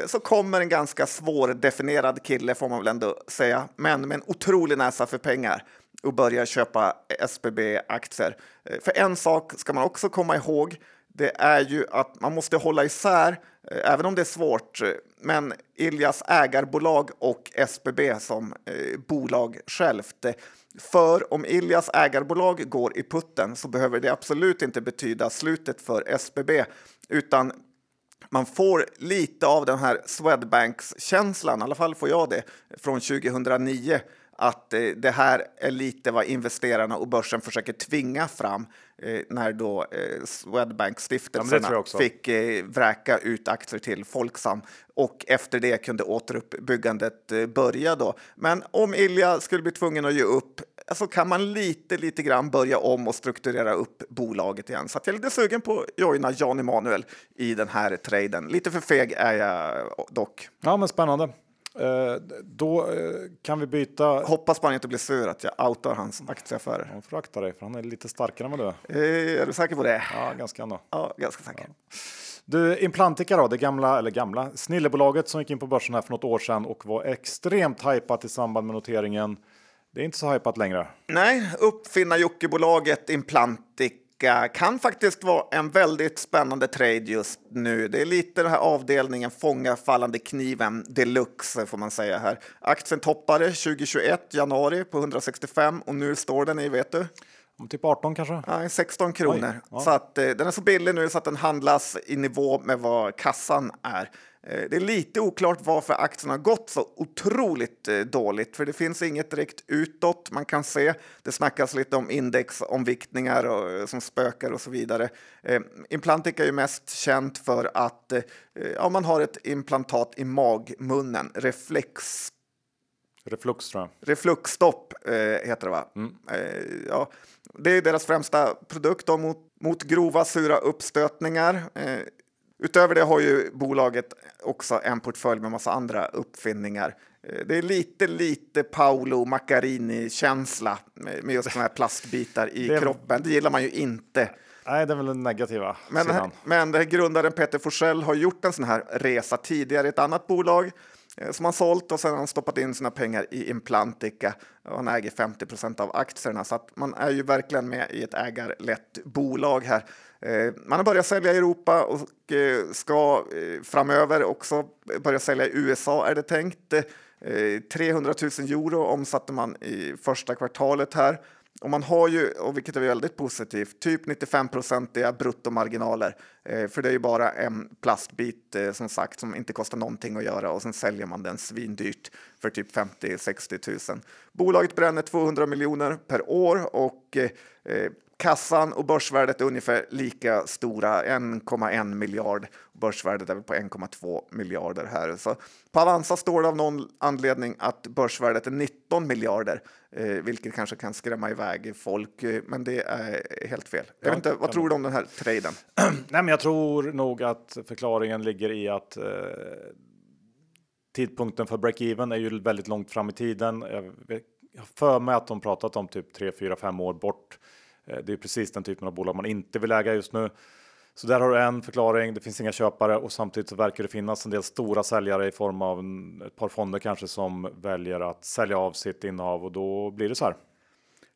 så kommer en ganska svårdefinierad kille, får man väl ändå säga, men med en otrolig näsa för pengar och börja köpa SBB-aktier. Eh, för en sak ska man också komma ihåg, det är ju att man måste hålla isär, eh, även om det är svårt, eh, men Iljas ägarbolag och SBB som bolag självt. För om Iljas ägarbolag går i putten så behöver det absolut inte betyda slutet för SBB utan man får lite av den här Swedbanks-känslan, i alla fall får jag det, från 2009 att eh, det här är lite vad investerarna och börsen försöker tvinga fram eh, när då eh, Swedbank-stiftelserna ja, fick vräka ut aktier till Folksam och efter det kunde återuppbyggandet börja då. Men om Ilja skulle bli tvungen att ge upp så kan man lite, lite grann börja om och strukturera upp bolaget igen. Så jag är lite sugen på att joina Jan Emanuel i den här traden. Lite för feg är jag dock. Ja, men spännande. Eh, då eh, kan vi byta. Hoppas bara inte blir sur att jag outar hans aktieaffärer. Han får akta dig för han är lite starkare än vad du är. Eh, är du säker på det? Ja, ganska ändå. Ja, ganska säker. Ja. Du, Implantica då, det gamla, eller gamla, snillebolaget som gick in på börsen här för något år sedan och var extremt hypat i samband med noteringen. Det är inte så hypat längre. Nej, uppfinnar-Jocke-bolaget Implantic kan faktiskt vara en väldigt spännande trade just nu. Det är lite den här avdelningen fånga fallande kniven deluxe får man säga här. Aktien toppade 2021 januari på 165 och nu står den i, vet du? Om typ 18 kanske? Nej, 16 kronor. Oj, ja. Så att, eh, den är så billig nu så att den handlas i nivå med vad kassan är. Eh, det är lite oklart varför aktien har gått så otroligt eh, dåligt, för det finns inget direkt utåt man kan se. Det snackas lite om indexomviktningar och, eh, som spökar och så vidare. Implantic är ju mest känt för att ja, man har ett implantat i magmunnen, reflex Reflux tror jag. Refluxstopp eh, heter det va? Mm. Eh, ja, det är deras främsta produkt då, mot, mot grova sura uppstötningar. Eh, Utöver det har ju bolaget också en portfölj med massa andra uppfinningar. Eh, det är lite, lite Paolo Maccarini-känsla med just sådana här plastbitar i det... kroppen. Det gillar man ju inte. Nej, det är väl den negativa men, sidan. Men grundaren Peter Forsell har gjort en sån här resa tidigare i ett annat bolag Eh, som han sålt och sen har stoppat in sina pengar i Implantica och han äger 50% av aktierna så att man är ju verkligen med i ett ägarlett bolag här. Eh, man har börjat sälja i Europa och eh, ska framöver också börja sälja i USA är det tänkt. 300 000 euro omsatte man i första kvartalet här. Och man har ju, och vilket är väldigt positivt, typ 95-procentiga bruttomarginaler. Eh, för det är ju bara en plastbit eh, som sagt som inte kostar någonting att göra och sen säljer man den svindyrt för typ 50-60 000. Bolaget bränner 200 miljoner per år och eh, Kassan och börsvärdet är ungefär lika stora, 1,1 miljard. Börsvärdet är väl på 1,2 miljarder här. Så på Avanza står det av någon anledning att börsvärdet är 19 miljarder, eh, vilket kanske kan skrämma iväg folk, eh, men det är helt fel. Jag vet inte, vad tror du om den här traden? Nej, men jag tror nog att förklaringen ligger i att eh, tidpunkten för break-even är ju väldigt långt fram i tiden. Jag, jag för mig att de pratat om typ 3, 4, 5 år bort. Eh, det är precis den typen av bolag man inte vill äga just nu. Så där har du en förklaring. Det finns inga köpare och samtidigt så verkar det finnas en del stora säljare i form av ett par fonder kanske som väljer att sälja av sitt innehav och då blir det så här.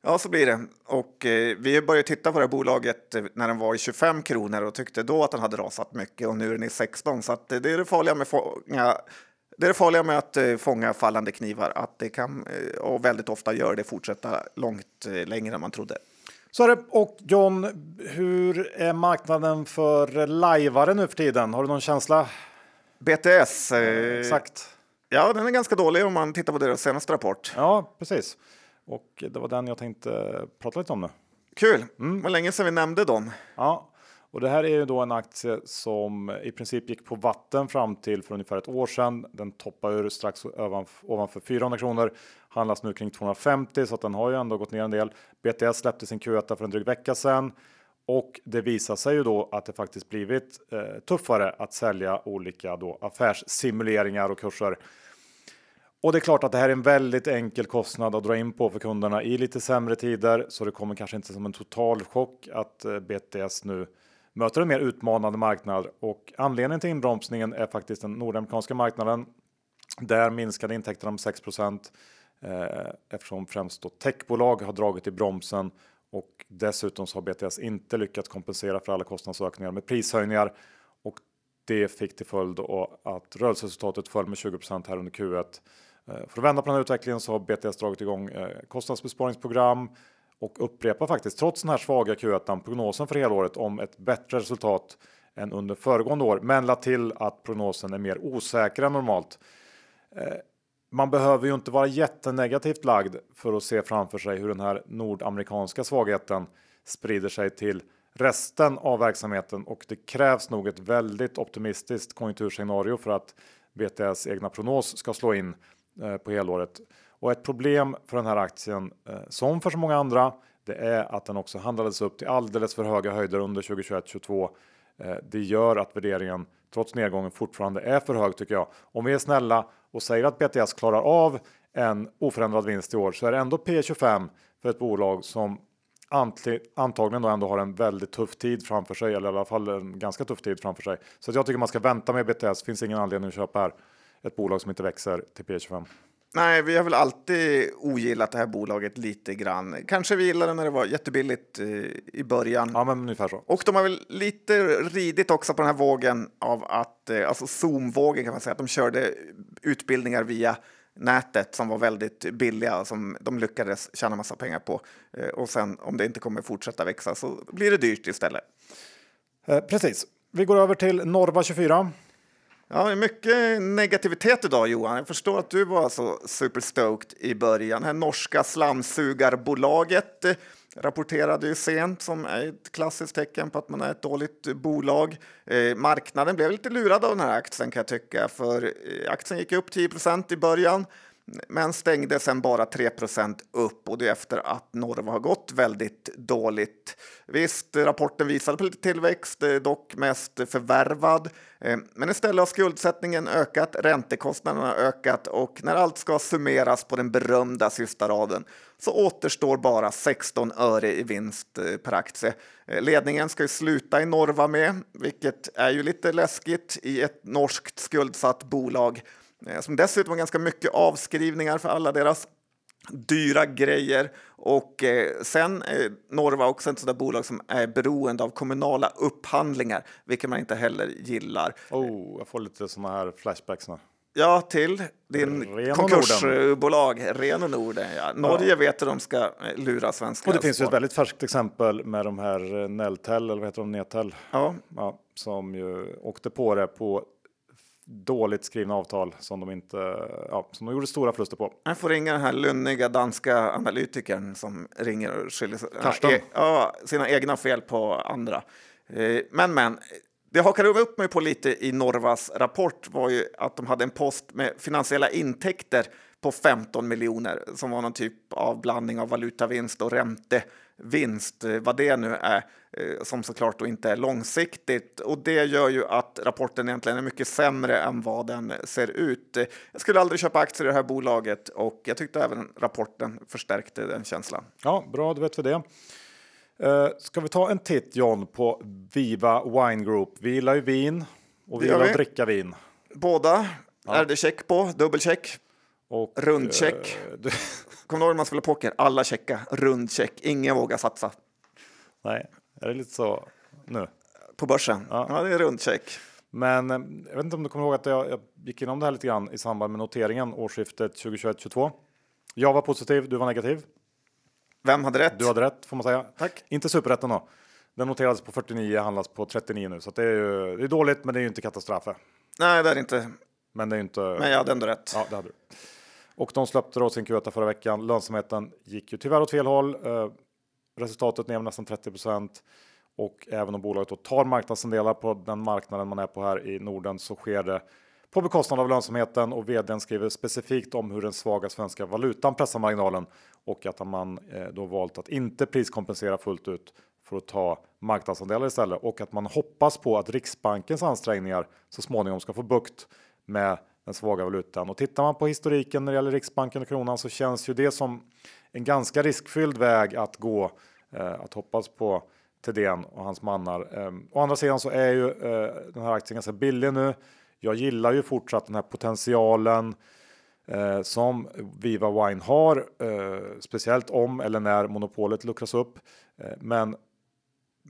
Ja, så blir det. Och eh, vi började titta på det här bolaget eh, när den var i 25 kronor och tyckte då att den hade rasat mycket och nu är den i 16. Så att, eh, det är det farliga med fånga, det är det farliga med att eh, fånga fallande knivar, att det kan eh, och väldigt ofta gör det fortsätta långt eh, längre än man trodde. Så är det. Och John, hur är marknaden för lajvare nu för tiden? Har du någon känsla? BTS. Eh, Exakt. Ja, den är ganska dålig om man tittar på deras senaste rapport. Ja, precis. Och det var den jag tänkte prata lite om nu. Kul! Mm. Var länge sedan vi nämnde dem. Ja, och det här är ju då en aktie som i princip gick på vatten fram till för ungefär ett år sedan. Den toppar ur strax ovanför 400 kronor, handlas nu kring 250 så att den har ju ändå gått ner en del. BTS släppte sin Q1 för en dryg vecka sedan och det visar sig ju då att det faktiskt blivit eh, tuffare att sälja olika då affärssimuleringar och kurser. Och det är klart att det här är en väldigt enkel kostnad att dra in på för kunderna i lite sämre tider, så det kommer kanske inte som en total chock att eh, BTS nu möter en mer utmanande marknad och anledningen till inbromsningen är faktiskt den nordamerikanska marknaden. Där minskade intäkterna med 6 Eh, eftersom främst då techbolag har dragit i bromsen och dessutom så har BTS inte lyckats kompensera för alla kostnadsökningar med prishöjningar och det fick till följd att rörelseresultatet föll med 20% här under Q1. Eh, för att vända på den här utvecklingen så har BTS dragit igång eh, kostnadsbesparingsprogram och upprepar faktiskt trots den här svaga Q1 prognosen för helåret om ett bättre resultat än under föregående år, men la till att prognosen är mer osäker än normalt. Man behöver ju inte vara jättenegativt lagd för att se framför sig hur den här nordamerikanska svagheten sprider sig till resten av verksamheten och det krävs nog ett väldigt optimistiskt konjunkturscenario för att BTS egna prognos ska slå in eh, på helåret. Och ett problem för den här aktien, eh, som för så många andra, det är att den också handlades upp till alldeles för höga höjder under 2021 22. Eh, det gör att värderingen trots nedgången fortfarande är för hög tycker jag. Om vi är snälla och säger att BTS klarar av en oförändrad vinst i år så är det ändå P25 för ett bolag som antagligen då ändå har en väldigt tuff tid framför sig, eller i alla fall en ganska tuff tid framför sig. Så jag tycker man ska vänta med BTS. Finns ingen anledning att köpa här ett bolag som inte växer till P25. Nej, vi har väl alltid ogillat det här bolaget lite grann. Kanske vi gillade när det var jättebilligt eh, i början. Ja, men ungefär så. Och de har väl lite ridit också på den här vågen av att, eh, alltså Zoom-vågen kan man säga, att de körde utbildningar via nätet som var väldigt billiga som de lyckades tjäna massa pengar på. Eh, och sen om det inte kommer fortsätta växa så blir det dyrt istället. precis. Vi går över till Norva 24. Ja, mycket negativitet idag Johan. Jag förstår att du var så superstoked i början. Det här norska slamsugarbolaget eh, rapporterade ju sent som är ett klassiskt tecken på att man är ett dåligt bolag. Eh, marknaden blev lite lurad av den här aktien kan jag tycka, för eh, aktien gick upp 10% i början men stängde sen bara 3% upp och det efter att Norva har gått väldigt dåligt. Visst, rapporten visade på lite tillväxt, eh, dock mest förvärvad. Eh, men istället har skuldsättningen ökat, räntekostnaderna har ökat och när allt ska summeras på den berömda sista raden så återstår bara 16 öre i vinst eh, per aktie. Ledningen ska ju sluta i Norva med, vilket är ju lite läskigt i ett norskt skuldsatt bolag som dessutom har ganska mycket avskrivningar för alla deras dyra grejer. Och eh, sen är Norva också ett sådant bolag som är beroende av kommunala upphandlingar, vilket man inte heller gillar. Oh, jag får lite sådana här flashbacks nu. Ja, till din Ren konkursbolag Ren och Norden. Ja. Norge ja. vet hur de ska eh, lura svenska. Och det finns ju ett väldigt färskt exempel med de här Neltel, eller vad heter de, Netel, ja. Ja, som ju åkte på det på dåligt skrivna avtal som de inte ja, som de gjorde stora förluster på. Jag får ringa den här lunniga danska analytikern som ringer och skyller sina, ja, sina egna fel på andra. Eh, men, men. Det hakade upp mig på lite i Norvas rapport var ju att de hade en post med finansiella intäkter på 15 miljoner som var någon typ av blandning av valutavinst och räntevinst, eh, vad det nu är, eh, som såklart då inte är långsiktigt. Och det gör ju att rapporten egentligen är mycket sämre än vad den ser ut. Jag skulle aldrig köpa aktier i det här bolaget och jag tyckte även rapporten förstärkte den känslan. Ja, bra, då vet vi det. Uh, ska vi ta en titt John på Viva Wine Group? Vi gillar ju vin och vi gillar att dricka vin. Båda ja. är det check på, dubbelcheck. Och, Rundcheck. eh, Kommer du ihåg när man spelade poker? Alla checka, rundcheck, ingen vågar satsa. nej, är det lite så nu? På börsen? Ja. Ja, det är rundcheck. Men eh, jag vet inte om du kommer ihåg att jag, jag gick igenom det här lite grann i samband med noteringen årsskiftet 2021-22. Jag var positiv, du var negativ. Vem hade rätt? Du hade rätt får man säga. Tack. Inte superrätten då. Den noterades på 49, handlas på 39 nu, så det är ju det är dåligt, men det är ju inte katastrof. Nej, det är det inte. Men det är inte. Men jag hade ändå rätt. Ja, det hade du. Och de släppte då sin Q1 förra veckan. Lönsamheten gick ju tyvärr åt fel håll. Eh, resultatet ner med nästan 30% och även om bolaget då tar marknadsandelar på den marknaden man är på här i Norden så sker det på bekostnad av lönsamheten och vdn skriver specifikt om hur den svaga svenska valutan pressar marginalen och att man eh, då valt att inte priskompensera fullt ut för att ta marknadsandelar istället och att man hoppas på att Riksbankens ansträngningar så småningom ska få bukt med den svaga valutan. Och tittar man på historiken när det gäller Riksbanken och kronan så känns ju det som en ganska riskfylld väg att gå. Eh, att hoppas på Thedéen och hans mannar. Eh, å andra sidan så är ju eh, den här aktien ganska billig nu. Jag gillar ju fortsatt den här potentialen eh, som Viva Wine har, eh, speciellt om eller när monopolet luckras upp. Eh, men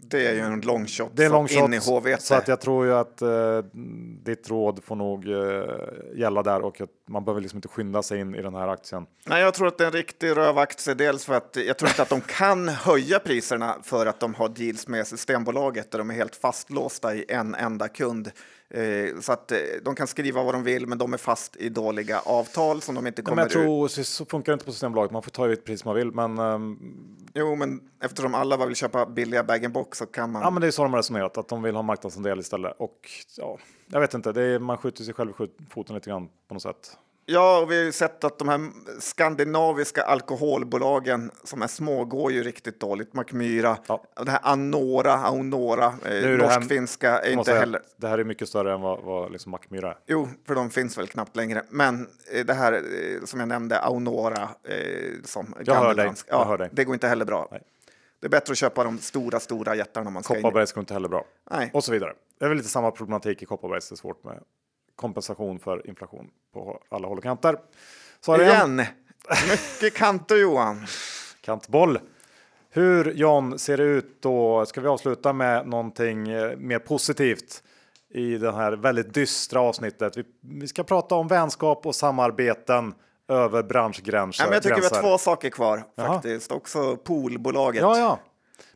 det är ju en long shot. det är en long shot, In i HVT. så att jag tror ju att eh, ditt råd får nog eh, gälla där och att man behöver liksom inte skynda sig in i den här aktien. Nej, jag tror att det är en riktig rövaktie. Dels för att jag tror inte att de kan höja priserna för att de har deals med Systembolaget där de är helt fastlåsta i en enda kund. Eh, så att eh, de kan skriva vad de vill, men de är fast i dåliga avtal som de inte kommer men jag tror så, funkar det inte på Systembolaget. Man får ta ut pris man vill, men ehm, Jo, men eftersom alla vill köpa billiga bag-in-box så kan man. ja, men det är så de har resonerat att de vill ha marknadsandel istället. Och ja, jag vet inte, det är, man skjuter sig själv i foten lite grann på något sätt. Ja, och vi har ju sett att de här skandinaviska alkoholbolagen som är små går ju riktigt dåligt. Macmyra, Ja. det här Anora, Aonora, eh, norsk-finska är inte heller. Det här är mycket större än vad, vad liksom Mackmyra är. Jo, för de finns väl knappt längre. Men eh, det här eh, som jag nämnde, Aonora, eh, som Jag hör dig, gammeldansk, jag ja, hör dig. det går inte heller bra. Nej. Det är bättre att köpa de stora, stora jättarna man ska Kopparbergs går inte heller bra. Nej. Och så vidare. Det är väl lite samma problematik i Kopparbergs. Det är svårt med kompensation för inflation på alla håll och kanter. Så igen. Igen! Mycket kanter Johan. Kantboll. Hur John ser det ut då? Ska vi avsluta med någonting eh, mer positivt i det här väldigt dystra avsnittet? Vi, vi ska prata om vänskap och samarbeten över branschgränser. Nej, men jag tycker vi har gränser. två saker kvar Jaha. faktiskt. Också poolbolaget. Ja, ja.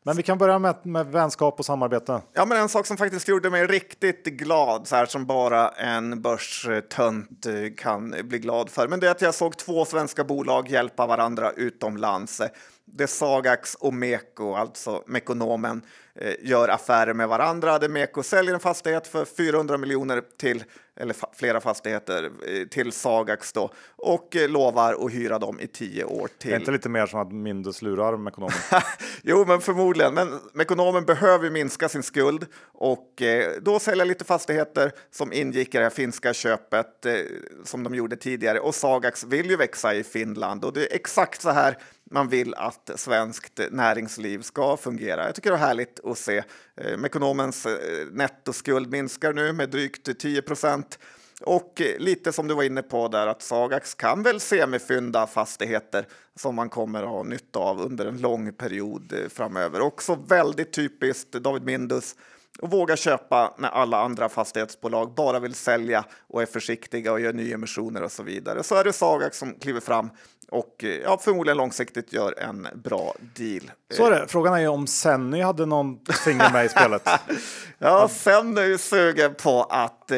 Men vi kan börja med, med vänskap och samarbete. Ja, men en sak som faktiskt gjorde mig riktigt glad, så här som bara en börstönt eh, kan bli glad för, men det är att jag såg två svenska bolag hjälpa varandra utomlands. Det är Sagax och Meko, alltså Mekonomen, eh, gör affärer med varandra. Det Meko säljer en fastighet för 400 miljoner till, eller fa flera fastigheter, eh, till Sagax då och eh, lovar att hyra dem i tio år till. Det är inte lite mer som att Mindus lurar med ekonomen. jo, men förmodligen. Men Mekonomen behöver minska sin skuld och eh, då sälja lite fastigheter som ingick i det här finska köpet som de gjorde tidigare. Och Sagax vill ju växa i Finland och det är exakt så här man vill att svenskt näringsliv ska fungera. Jag tycker det är härligt att se. Eh, Mekonomens eh, nettoskuld minskar nu med drygt 10 procent. Och lite som du var inne på där att Sagax kan väl semifynda fastigheter som man kommer att ha nytta av under en lång period eh, framöver. Också väldigt typiskt David Mindus och våga köpa när alla andra fastighetsbolag bara vill sälja och är försiktiga och gör nyemissioner och så vidare. Så är det Sagax som kliver fram och eh, ja, förmodligen långsiktigt gör en bra deal. Så är det. Frågan är ju om Senny hade någon finger med i spelet. Ja, sen är ju sugen på att eh,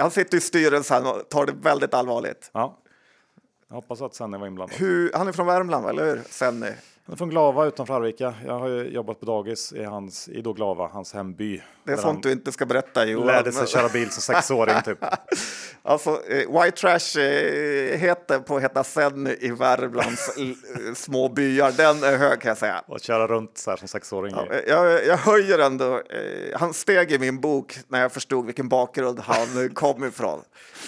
han sitter i styrelsen och tar det väldigt allvarligt. Ja. Jag hoppas att Senny var inblandad. Hur, han är från Värmland, eller hur? Senny. Han är från Glava utanför Arvika. Jag har ju jobbat på dagis i, hans, i då Glava, hans hemby. Det är sånt du inte ska berätta, Johan. han lärde sig köra bil som sexåring typ. Alltså, eh, White Trash eh, heter på Heta Senny i Värmlands eh, små byar. Den är hög kan jag säga. Och köra runt så här som sexåring. Ja, jag, jag höjer ändå. Han steg i min bok när jag förstod vilken bakgrund han kom ifrån.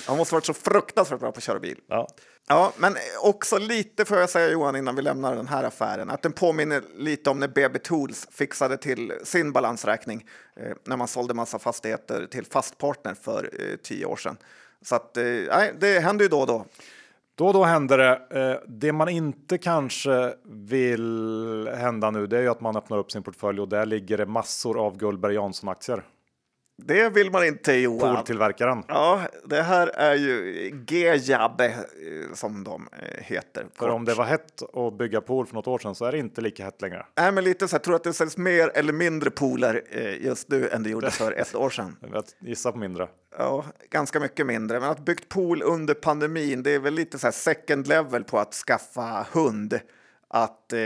Han måste varit så fruktansvärt bra på att köra bil. Ja. Ja, men också lite får jag säga Johan innan vi lämnar den här affären, att den påminner lite om när BB Tools fixade till sin balansräkning eh, när man sålde massa fastigheter till Fastpartner för eh, tio år sedan. Så att, eh, det händer ju då och då. Då och då händer det. Eh, det man inte kanske vill hända nu, det är ju att man öppnar upp sin portfölj och där ligger det massor av Gullberg Jansson aktier. Det vill man inte Johan. Pooltillverkaren. Ja, det här är ju G-Jabbe eh, som de eh, heter. För om det var hett att bygga pool för något år sedan så är det inte lika hett längre. Nej, men lite så här, tror att det säljs mer eller mindre pooler eh, just nu än det gjorde för ett år sedan? Jag gissar på mindre. Ja, ganska mycket mindre. Men att byggt pool under pandemin, det är väl lite så här second level på att skaffa hund. Att eh,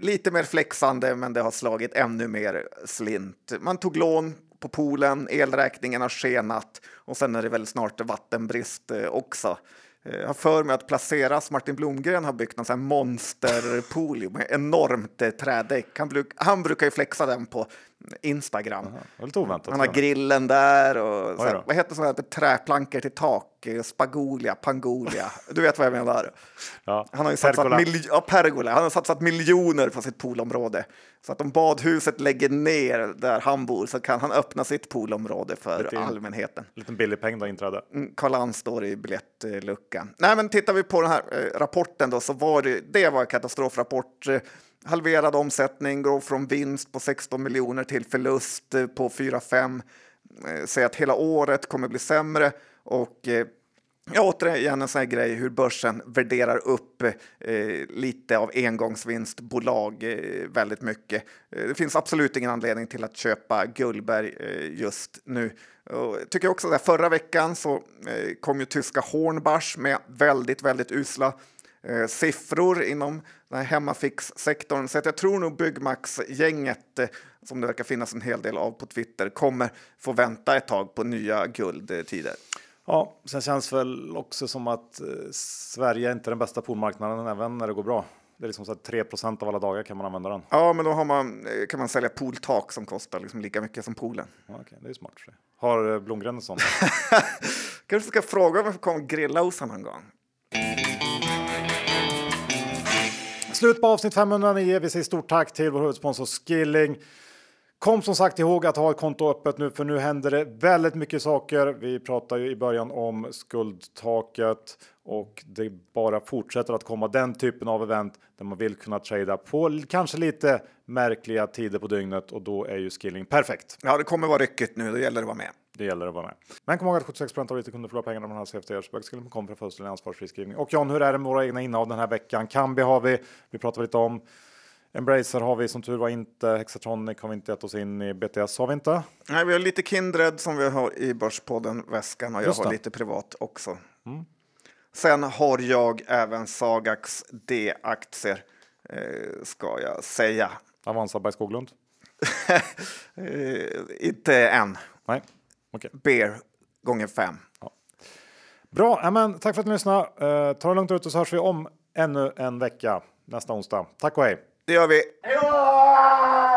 lite mer flexande, men det har slagit ännu mer slint. Man tog lån på poolen, elräkningen har skenat och sen är det väl snart vattenbrist eh, också. Jag har för mig att Placeras Martin Blomgren har byggt någon sån här monsterpool med enormt eh, trädäck. Han, bruk, han brukar ju flexa den på Instagram. Aha, lite oväntat. Han har grillen där och så här, vad heter sådana här träplankor till tak? Spagolia, Pangolia. Du vet vad jag menar. Ja, han har ju satsat, mil- ja, pergola. Han har satsat miljoner på sitt poolområde. Så att om badhuset lägger ner där han bor så kan han öppna sitt poolområde för lite, allmänheten. Liten billig peng då, inträde. Mm, Karl står i biljettluckan. Nej, men tittar vi på den här eh, rapporten då så var det, det var en katastrofrapport. Halverad omsättning, går från vinst på 16 miljoner till förlust eh, på 4-5. Eh, säg säger att hela året kommer bli sämre och eh, Ja, återigen en sån här grej hur börsen värderar upp eh, lite av engångsvinstbolag eh, väldigt mycket. Eh, det finns absolut ingen anledning till att köpa Gullberg just nu. Och jag tycker också att förra veckan så kom ju tyska Hornbach med väldigt, väldigt usla eh, siffror inom den här hemmafix-sektorn. Så att jag tror nog Byggmax-gänget, eh, som det verkar finnas en hel del av på Twitter, kommer få vänta ett tag på nya guldtider. Ja, sen känns väl också som att eh, Sverige är inte den bästa poolmarknaden även när det går bra. Det är liksom så att 3% av alla dagar kan man använda den. Ja, men då har man, kan man sälja pooltak som kostar liksom lika mycket som poolen. Ja, okay, det är smart. Har Blomgren en sån? Kanske ska fråga om jag får komma och grilla hos honom en gång. Slut på avsnitt 509. Vi säger stort tack till vår huvudsponsor Skilling. Kom som sagt ihåg att ha ett konto öppet nu för nu händer det väldigt mycket saker. Vi pratade ju i början om skuldtaket och det bara fortsätter att komma den typen av event där man vill kunna trada på kanske lite märkliga tider på dygnet och då är ju skilling perfekt. Ja, det kommer vara ryckigt nu. Då gäller det att vara med. Det gäller att vara med. Men kom ihåg att 76 av lite kunder förlorar pengarna om man har CFD så skulle komma för fullständig ansvarsfri skrivning. Och John, hur är det med våra egna innehav den här veckan? Kambi har vi. Vi pratar lite om. Embracer har vi som tur var inte. Hexatronic har vi inte gett oss in i. BTS har vi inte. Nej, vi har lite Kindred som vi har i Börspodden väskan och jag har lite privat också. Mm. Sen har jag även Sagax D-aktier eh, ska jag säga. Avanza by Skoglund? eh, inte än. Nej. Okay. Bear gånger fem. Ja. Bra, men tack för att ni lyssnade. Eh, ta det lugnt ut och så hörs vi om ännu en vecka nästa onsdag. Tack och hej! Det gör vi. Hejdå!